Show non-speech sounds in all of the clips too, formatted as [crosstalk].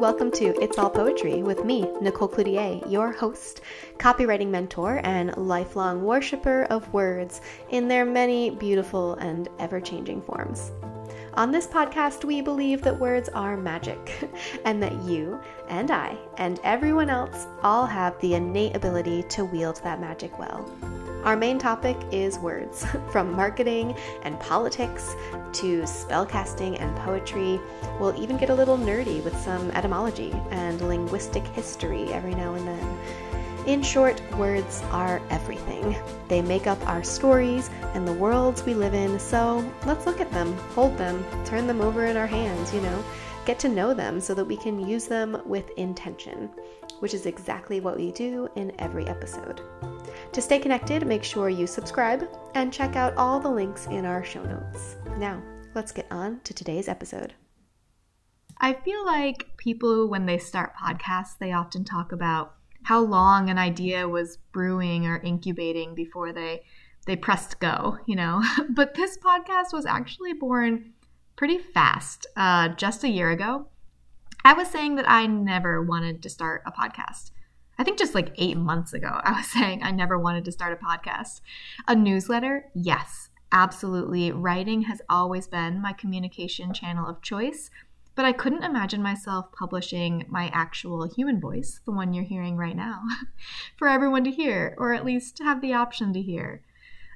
welcome to It's All Poetry with me, Nicole Cloutier, your host, copywriting mentor, and lifelong worshiper of words in their many beautiful and ever changing forms. On this podcast, we believe that words are magic, [laughs] and that you and I and everyone else all have the innate ability to wield that magic well. Our main topic is words, [laughs] from marketing and politics to spellcasting and poetry. We'll even get a little nerdy with some etymology and linguistic history every now and then. In short, words are everything. They make up our stories and the worlds we live in, so let's look at them, hold them, turn them over in our hands, you know, get to know them so that we can use them with intention, which is exactly what we do in every episode. To stay connected, make sure you subscribe and check out all the links in our show notes. Now, let's get on to today's episode. I feel like people, when they start podcasts, they often talk about how long an idea was brewing or incubating before they they pressed go, you know. [laughs] but this podcast was actually born pretty fast, uh, just a year ago. I was saying that I never wanted to start a podcast. I think just like eight months ago, I was [laughs] saying I never wanted to start a podcast. A newsletter, yes, absolutely. Writing has always been my communication channel of choice, but I couldn't imagine myself publishing my actual human voice, the one you're hearing right now, [laughs] for everyone to hear, or at least have the option to hear.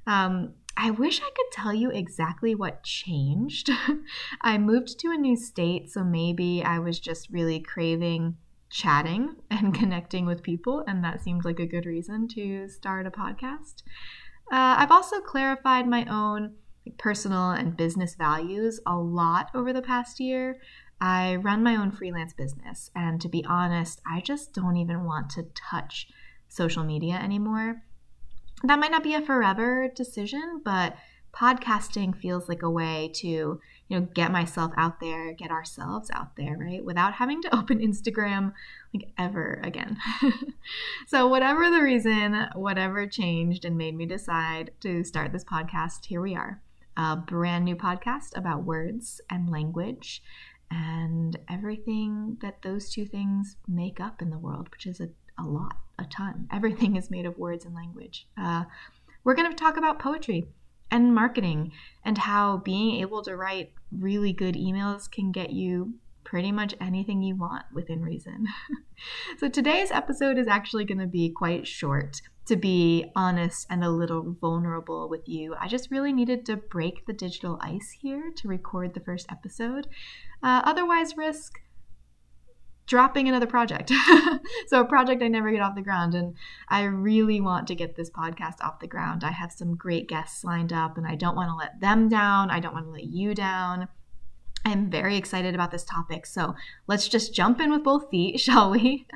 Um, I wish I could tell you exactly what changed. [laughs] I moved to a new state, so maybe I was just really craving chatting and [laughs] connecting with people, and that seemed like a good reason to start a podcast. Uh, I've also clarified my own personal and business values a lot over the past year. I run my own freelance business, and to be honest, I just don't even want to touch social media anymore. That might not be a forever decision, but podcasting feels like a way to you know get myself out there get ourselves out there right? Without having to [laughs] open instagram like ever again. [laughs] So whatever the reason whatever changed and made me decide to start this podcast here we are. A brand new podcast about words and language and everything that those two things make up in the world which is a, a lot a ton. Everything is made of words and language. Uh, we're going to talk about poetry and marketing and how being able to write really good emails can get you pretty much anything you want within reason. [laughs] so today's episode is actually going to be quite short to be honest and a little vulnerable with you. I just really needed to break the digital ice here to record the first episode. Uh, otherwise, risk dropping another project. [laughs] so a project I never get off the ground and I really want to get this podcast off the ground. I have some great guests lined up and I don't want to let them down. I don't want to let you down. I'm very excited about this topic. So let's just jump in with both feet, [laughs] shall we?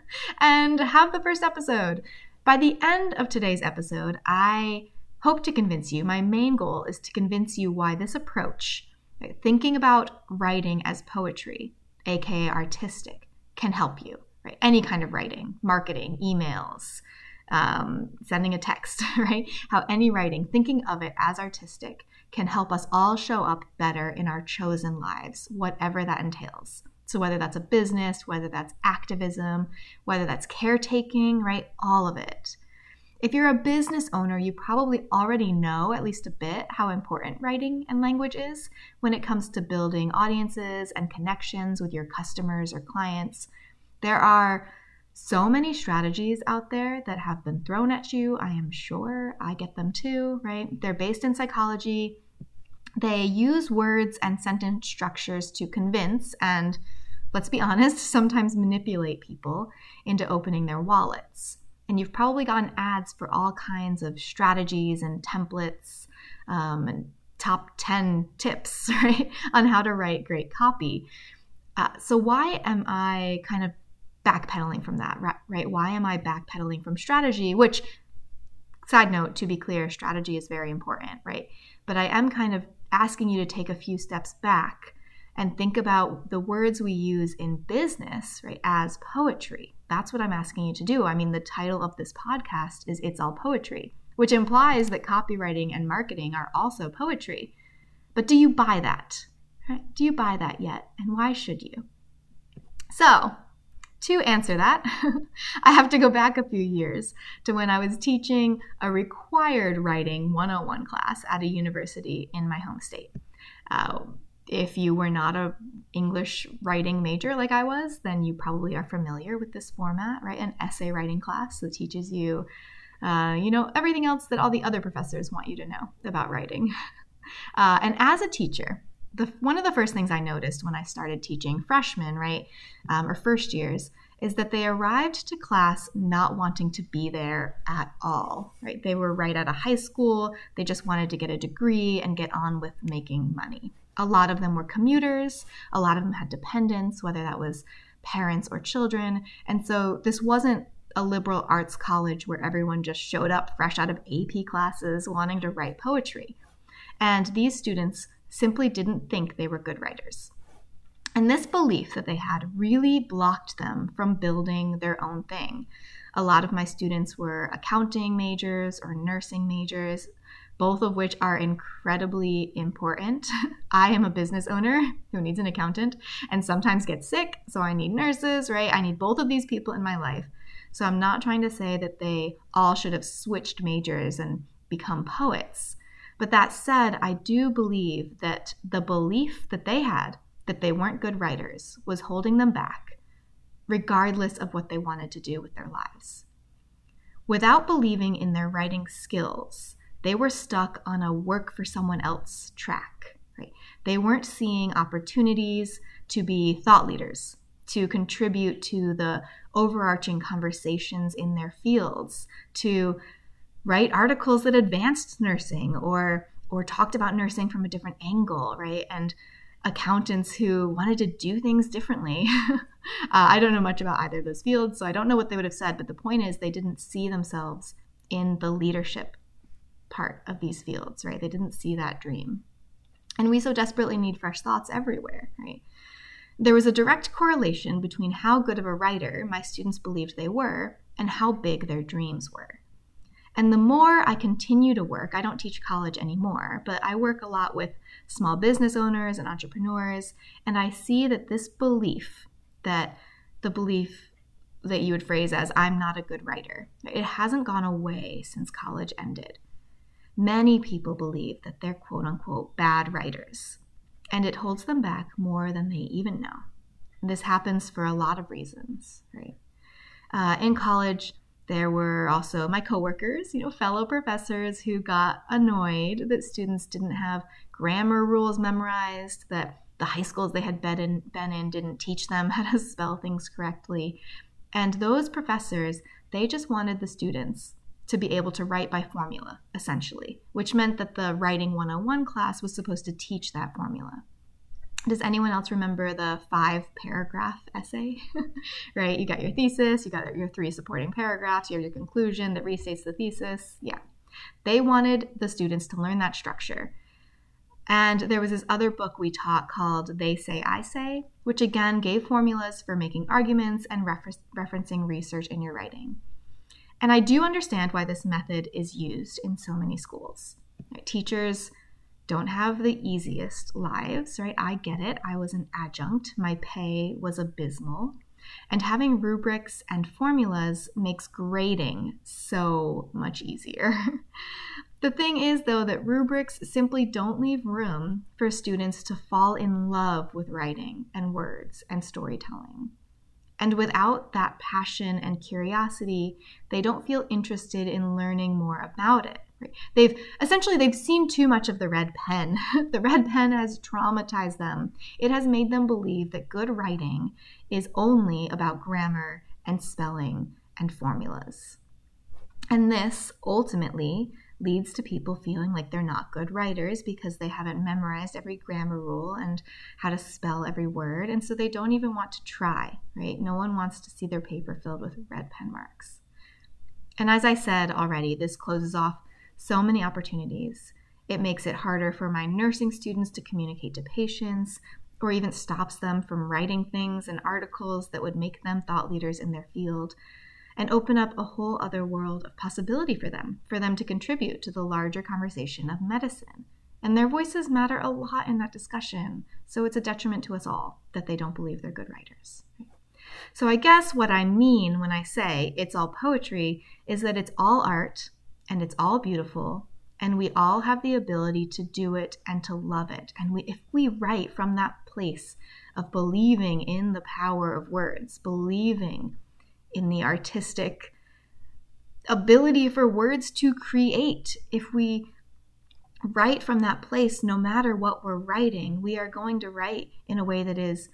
and have the first episode. By the end of today's episode, I hope to convince you. My main goal is to convince you why this approach, right, thinking about writing as poetry, aka artistic, can help you, right? Any kind of writing, marketing, emails, um, sending a text, [laughs] right? How any writing, thinking of it as artistic, can help us all show up better in our chosen lives, whatever that entails. So, whether that's a business, whether that's activism, whether that's caretaking, right? All of it. If you're a business owner, you probably already know at least a bit how important writing and language is when it comes to building audiences and connections with your customers or clients. There are so many strategies out there that have been thrown at you. I am sure I get them too, right? They're based in psychology. They use words and sentence structures to convince and, let's be honest, [laughs] sometimes manipulate people into opening their wallets and you've probably gotten ads for all kinds of strategies and templates um, and top 10 tips [laughs] right on how to write great copy. Uh, so why am i kind of backpedaling from that right? Why am i backpedaling from strategy? Which side note to be clear strategy is very important right? But i am kind of asking you to take a few steps back and think about the words we use in business, right, as poetry. That's what I'm asking you to do. I mean, the title of this podcast is It's All Poetry, which implies that copywriting and marketing are also poetry. But do you buy that? Do you buy that yet? And why should you? So, To answer that, [laughs] I have to go back a few years to when I was teaching a required writing 101 class at a university in my home state. Uh, if you were not a English writing major like I was, then you probably are familiar with this format, right? An essay writing class that teaches you, uh, you know, everything else that all the other professors want you to know about writing. [laughs] Uh, and as a teacher, the one of the first things I noticed when I started teaching freshmen, right, um, or first years, is that they arrived to class not wanting to be there at all, right? They were right out of high school, they just wanted to get a degree and get on with making money. A lot of them were commuters, a lot of them had dependents, whether that was parents or children. And so this wasn't a liberal arts college where everyone just showed up fresh out of AP classes wanting to write poetry. And these students simply didn't think they were good writers. And this belief that they had really blocked them from building their own thing. A lot of my students were accounting majors or nursing majors, both of which are incredibly important. [laughs] I am a business owner who needs an accountant and sometimes gets sick, so I need nurses, right? I need both of these people in my life. So I'm not trying to say that they all should have switched majors and become poets. But that said, I do believe that the belief that they had that they weren't good writers was holding them back, regardless of what they wanted to do with their lives. Without believing in their writing skills, they were stuck on a work for someone else track. Right? They weren't seeing opportunities to be thought leaders, to contribute to the overarching conversations in their fields, to write articles that advanced nursing or or talked about nursing from a different angle, right? And accountants who wanted to do things differently. [laughs] uh, I don't know much about either of those fields, so I don't know what they would have said, but the point is they didn't see themselves in the leadership part of these fields, right? They didn't see that dream. And we so desperately need fresh thoughts everywhere, right? There was a direct correlation between how good of a writer my students believed they were and how big their dreams were. And the more I continue to work, I don't teach college anymore, but I work a lot with small business owners and entrepreneurs, and I see that this belief that the belief that you would phrase as I'm not a good writer, it hasn't gone away since college ended. Many people believe that they're quote unquote bad writers, and it holds them back more than they even know. This happens for a lot of reasons, right? Uh, in college, there were also my coworkers, you know, fellow professors who got annoyed that students didn't have grammar rules memorized, that the high schools they had been in, been in didn't teach them [laughs] how to spell things correctly. And those professors, they just wanted the students to be able to write by formula, essentially, which meant that the Writing 101 class was supposed to teach that formula. Does anyone else remember the five paragraph essay? [laughs] right? You got your thesis, you got your three supporting paragraphs, you have your conclusion that restates the thesis. Yeah. They wanted the students to learn that structure. And there was this other book we taught called They Say, I Say, which again gave formulas for making arguments and refer- referencing research in your writing. And I do understand why this method is used in so many schools. Teachers don't have the easiest lives, right? I get it. I was an adjunct, my pay was abysmal. And having rubrics and formulas makes grading so much easier. [laughs] the thing is, though, that rubrics simply don't leave room for students to fall in love with writing and words and storytelling. And without that passion and curiosity, they don't feel interested in learning more about it. Right? They've essentially they've seen too much of the red pen. [laughs] the red pen has traumatized them. It has made them believe that good writing is only about grammar and spelling and formulas. And this ultimately leads to people feeling like they're not good writers because they haven't memorized every grammar rule and how to spell every word. And so they don't even want to try, right? No one wants to see their paper filled with red pen marks. And as I said already, this closes off so many opportunities. It makes it harder for my nursing students to communicate to patients, or even stops them from writing things and articles that would make them thought leaders in their field, and open up a whole other world of possibility for them, for them to contribute to the larger conversation of medicine. And their voices matter a lot in that discussion, so it's a detriment to us all that they don't believe they're good writers. So I guess what I mean when I say it's all poetry is that it's all art and it's all beautiful and we all have the ability to do it and to love it. And we, if we write from that place of believing in the power of words, believing in the artistic ability for words to create, if we write from that place, no matter what we're writing, we are going to write in a way that is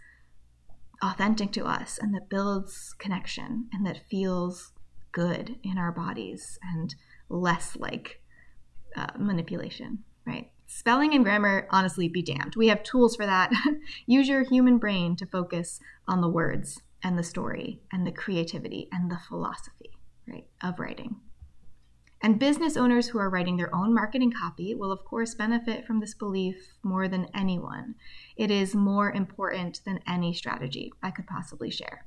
authentic to us and that builds connection and that feels good in our bodies and less like uh, manipulation, right? Spelling and grammar, honestly, be damned. We have tools for that. [laughs] Use your human brain to focus on the words and the story and the creativity and the philosophy, right, of writing. And business owners who are writing their own marketing copy will, of course, benefit from this belief more than anyone. It is more important than any strategy I could possibly share.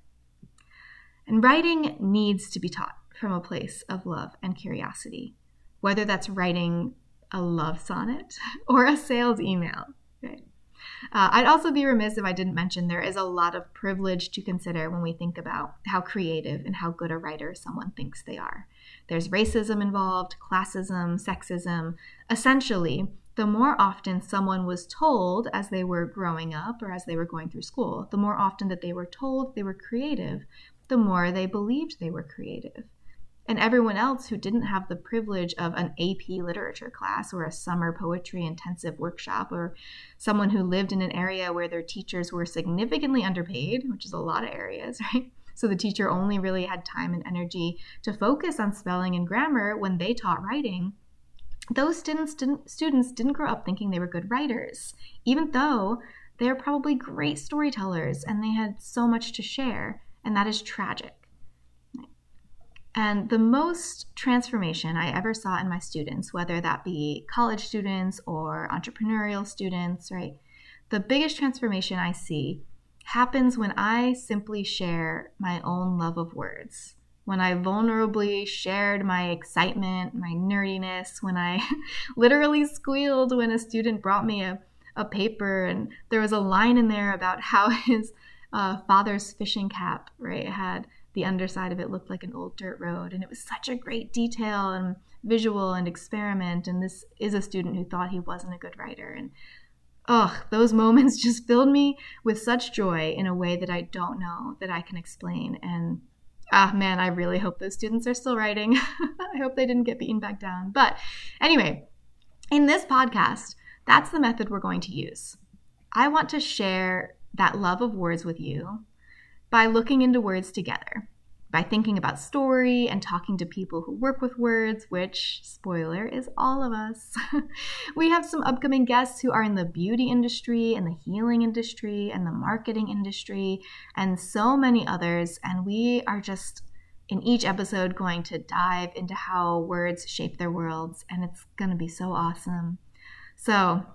And writing needs to be taught from a place of love and curiosity, whether that's writing a love sonnet [laughs] or a sales email. Right? Uh, I'd also be remiss if I didn't mention there is a lot of privilege to consider when we think about how creative and how good a writer someone thinks they are. There's racism involved, classism, sexism. Essentially, the more often someone was told as they were growing up or as they were going through school, the more often that they were told they were creative, the more they believed they were creative. And everyone else who didn't have the privilege of an AP literature class or a summer poetry intensive workshop, or someone who lived in an area where their teachers were significantly underpaid, which is a lot of areas, [laughs] right? So the teacher only really had time and energy to focus on spelling and grammar when they taught writing. Those students didn't, students didn't grow up thinking they were good writers, even though they're probably great storytellers and they had so much to share, and that is tragic. And the most transformation I ever saw in my students, whether that be college students or entrepreneurial students, right? The biggest transformation I see happens when I simply share my own love of words. When I vulnerably shared my excitement, my nerdiness, when I [laughs] literally squealed when a student brought me a, a paper and there was a line in there about how [laughs] his uh, father's fishing cap, right, had the underside of it looked like an old dirt road. And it was such a great detail and visual and experiment. And this is a student who thought he wasn't a good writer. And ugh, those [laughs] moments just filled me with such joy in a way that I don't know that I can explain. And ah, man, I really hope those students are still writing. [laughs] I hope they didn't get beaten back down. But anyway, in this podcast, that's the method we're going to use. I want to share that love of words with you by looking into words together by thinking about story and talking to people who work with words, which, spoiler, is all of us. [laughs] we have some upcoming guests who are in the beauty industry and the healing industry and the marketing industry and so many others. And we are just in each episode going to dive into how words shape their worlds, and it's going to be so awesome. So,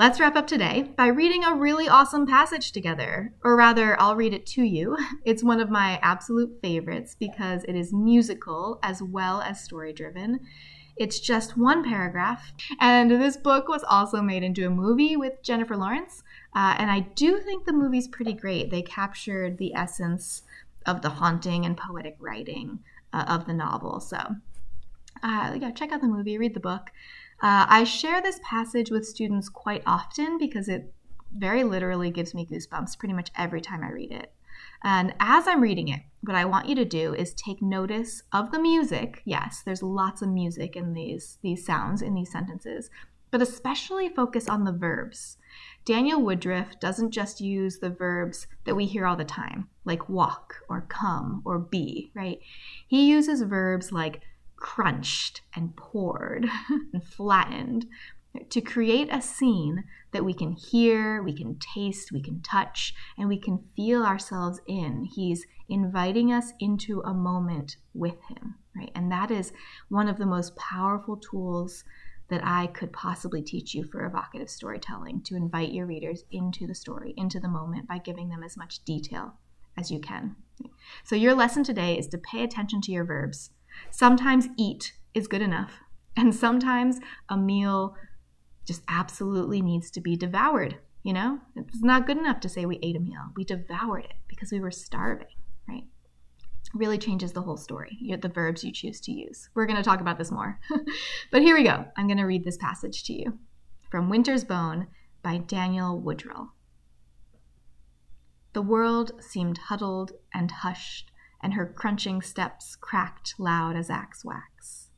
Let's wrap up today by reading a really awesome passage together. Or rather, I'll read it to you. [laughs] It's one of my absolute favorites because it is musical as well as story driven. It's just one paragraph. And this book was also made into a movie with Jennifer Lawrence. Uh, and I do think the movie's pretty great. They captured the essence of the haunting and poetic writing uh, of the novel. So, uh, yeah, check out the movie, read the book. Uh, I share this passage with students quite often because it very literally gives me goosebumps pretty much every time I read it. And as I'm reading it, what I want you to do is take notice of the music. Yes, there's lots of music in these these sounds in these sentences, but especially focus on the verbs. Daniel Woodrell doesn't just use the verbs that we hear all the time, like walk or come or be, right? He uses verbs like crunched and poured [laughs] and flattened to create a scene that we can hear, we can taste, we can touch, and we can feel ourselves in. He's inviting us into a moment with him, right? And that is one of the most powerful tools that I could possibly teach you for evocative storytelling to invite your readers into the story, into the moment by giving them as much detail as you can. So, your lesson today is to pay attention to your verbs Sometimes eat is good enough, and sometimes a meal just absolutely needs to be devoured. You know, it's not good enough to say we ate a meal, we devoured it because we were starving, right? Really changes the whole story, the verbs you choose to use. We're going to talk about this more. [laughs] but here we go. I'm going to read this passage to you from Winter's Bone by Daniel Woodrell. The world seemed huddled and hushed, and her crunching steps cracked loud as axe wax.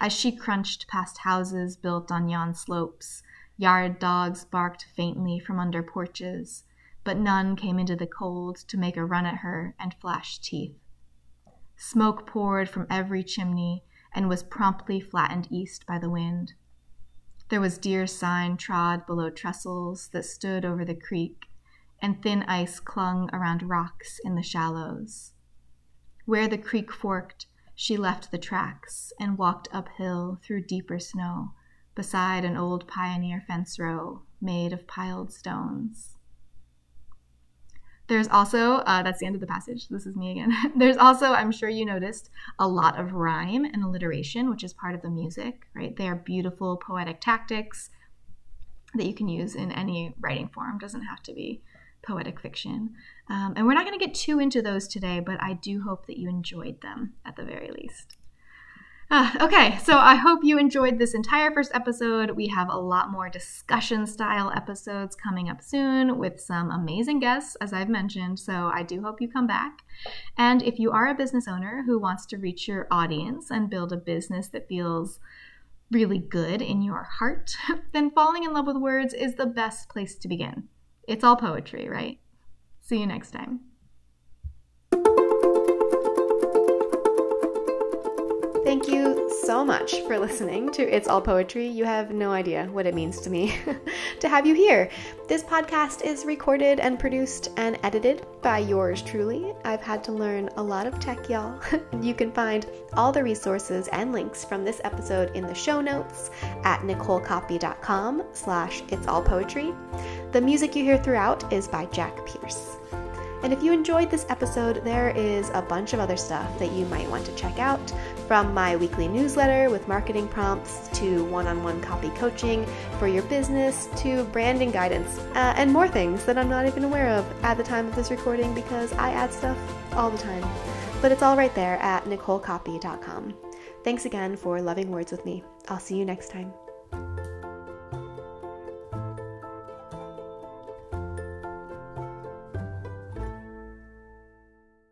As she crunched past houses built on yon slopes, yard dogs barked faintly from under porches, but none came into the cold to make a run at her and flash teeth. Smoke poured from every chimney and was promptly flattened east by the wind. There was deer sign trod below trestles that stood over the creek, and thin ice clung around rocks in the shallows. Where the creek forked, she left the tracks and walked uphill through deeper snow beside an old pioneer fence row made of piled stones. There's also, uh, that's the end of the passage. This is me again. [laughs] There's also, I'm sure you noticed, a lot of rhyme and alliteration, which is part of the music, right? They are beautiful poetic tactics that you can use in any writing form. Doesn't have to be poetic fiction. Um, and we're not going to get too into those today, but I do hope that you enjoyed them at the very least. Uh, okay, so I hope you enjoyed this entire first episode. We have a lot more discussion style episodes coming up soon with some amazing guests, as I've mentioned. So I do hope you come back. And if you are a business owner who wants to reach your audience and build a business that feels really good in your heart, [laughs] then falling in love with words is the best place to begin. It's all poetry, right? See you next time. So much for listening to It's All Poetry. You have no idea what it means to me [laughs] to have you here. This podcast is recorded and produced and edited by yours truly. I've had to learn a lot of tech, y'all. [laughs] you can find all the resources and links from this episode in the show notes at nicolecopy.com slash it's all poetry. The music you hear throughout is by Jack Pierce. And if you enjoyed this episode, there is a bunch of other stuff that you might want to check out from my weekly newsletter with marketing prompts to one on one copy coaching for your business to branding guidance uh, and more things that I'm not even aware of at the time of this recording because I add stuff all the time. But it's all right there at nicolecopy.com. Thanks again for loving words with me. I'll see you next time.